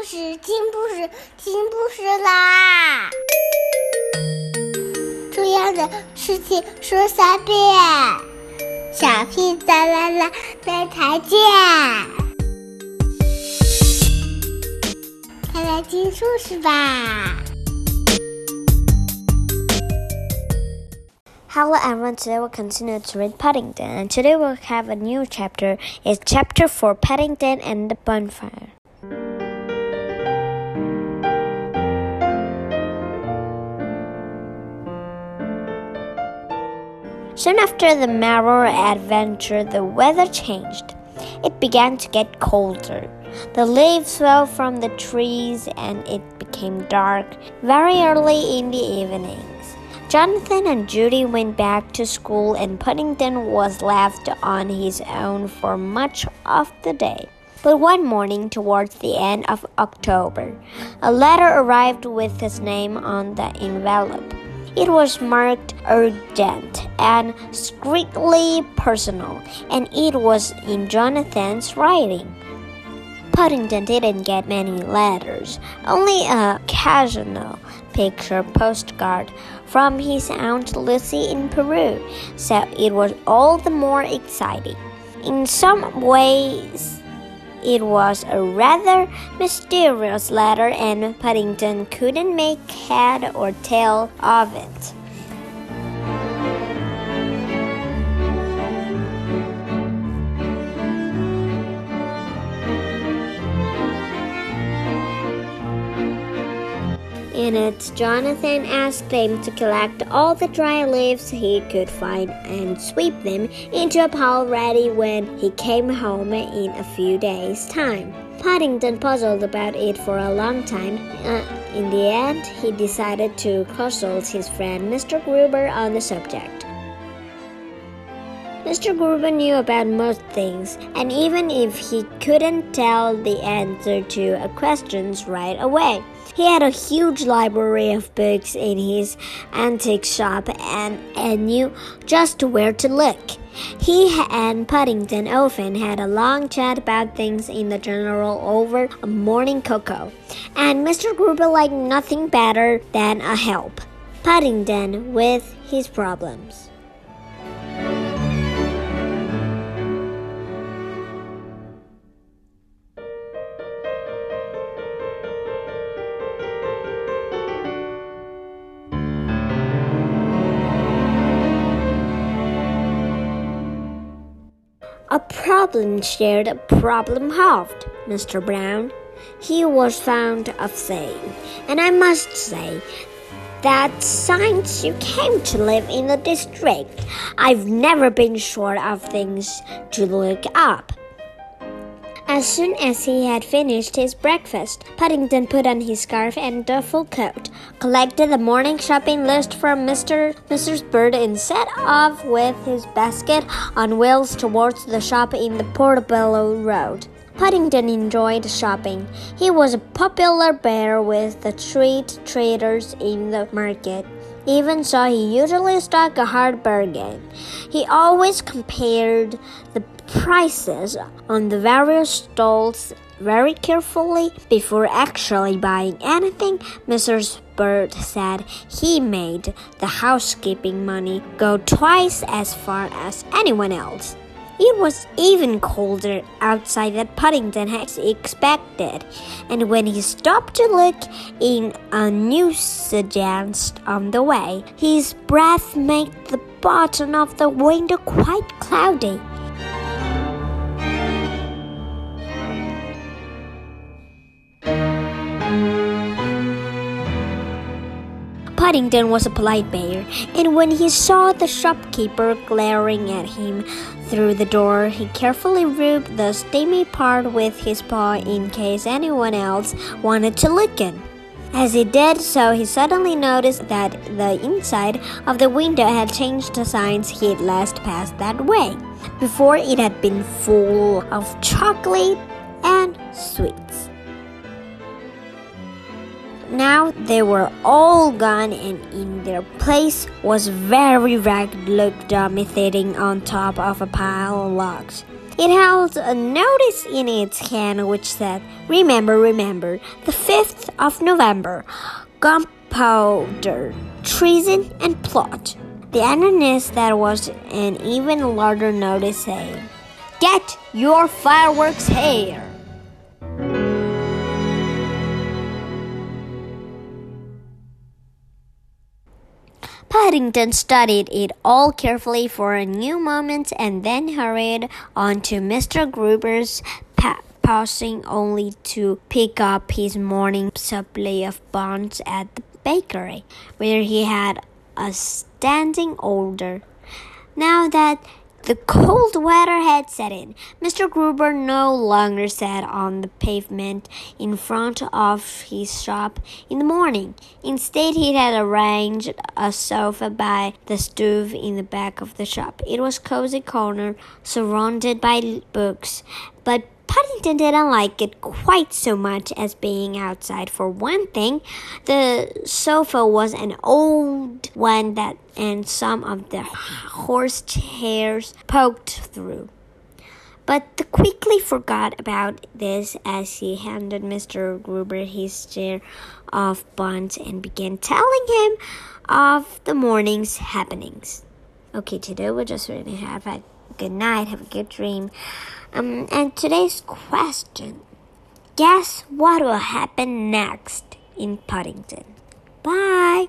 故事，听故事，听故事啦！重要的事情说三遍，小屁哒啦啦，明天见！快来听故事吧！Hello everyone, today we'll continue to read Paddington and today we'll have a new chapter. It's chapter 4 Paddington and the Bonfire. Soon after the Marrow adventure, the weather changed. It began to get colder. The leaves fell from the trees and it became dark very early in the evenings. Jonathan and Judy went back to school, and Paddington was left on his own for much of the day. But one morning, towards the end of October, a letter arrived with his name on the envelope. It was marked urgent and strictly personal, and it was in Jonathan's writing. Paddington didn't get many letters, only a occasional picture postcard from his Aunt Lucy in Peru, so it was all the more exciting. In some ways, it was a rather mysterious letter, and Paddington couldn't make head or tail of it. In it, Jonathan asked him to collect all the dry leaves he could find and sweep them into a pile ready when he came home in a few days' time. Paddington puzzled about it for a long time. Uh, in the end, he decided to consult his friend Mr. Gruber on the subject. Mr. Gruber knew about most things, and even if he couldn't tell the answer to a question right away, he had a huge library of books in his antique shop and, and knew just where to look. He and Paddington often had a long chat about things in the general over a morning cocoa, and Mr. Gruber liked nothing better than a help Paddington with his problems. Problem shared, problem halved, Mr. Brown. He was fond of saying, and I must say that since you came to live in the district, I've never been short of things to look up. As soon as he had finished his breakfast, Paddington put on his scarf and duffel coat, collected the morning shopping list from Mr. Mrs. Bird, and set off with his basket on wheels towards the shop in the Portobello Road. Paddington enjoyed shopping. He was a popular bear with the street traders in the market. Even so, he usually struck a hard bargain. He always compared the prices on the various stalls very carefully before actually buying anything. Mrs. Bird said he made the housekeeping money go twice as far as anyone else. It was even colder outside than Paddington had expected, and when he stopped to look in a newsagent on the way, his breath made the bottom of the window quite cloudy. Paddington was a polite bear, and when he saw the shopkeeper glaring at him through the door, he carefully rubbed the steamy part with his paw in case anyone else wanted to look in. As he did so, he suddenly noticed that the inside of the window had changed the signs he had last passed that way. Before, it had been full of chocolate and sweets. Now they were all gone, and in their place was very ragged little Dummy sitting on top of a pile of logs. It held a notice in its hand which said, Remember, remember, the 5th of November, gunpowder, treason, and plot. The underneath that was an even larger notice saying, Get your fireworks here! Paddington studied it all carefully for a new moment and then hurried on to Mr. Gruber's, pa- pausing only to pick up his morning supply of buns at the bakery, where he had a standing order. Now that the cold weather had set in. Mr. Gruber no longer sat on the pavement in front of his shop in the morning. Instead, he had arranged a sofa by the stove in the back of the shop. It was cozy corner, surrounded by books, but Paddington didn't like it quite so much as being outside. For one thing, the sofa was an old one that and some of the horse hairs poked through. But the quickly forgot about this as he handed Mr. Gruber his share of buns and began telling him of the morning's happenings. Okay, today we're just to have a good night, have a good dream. Um, and today's question Guess what will happen next in Paddington? Bye!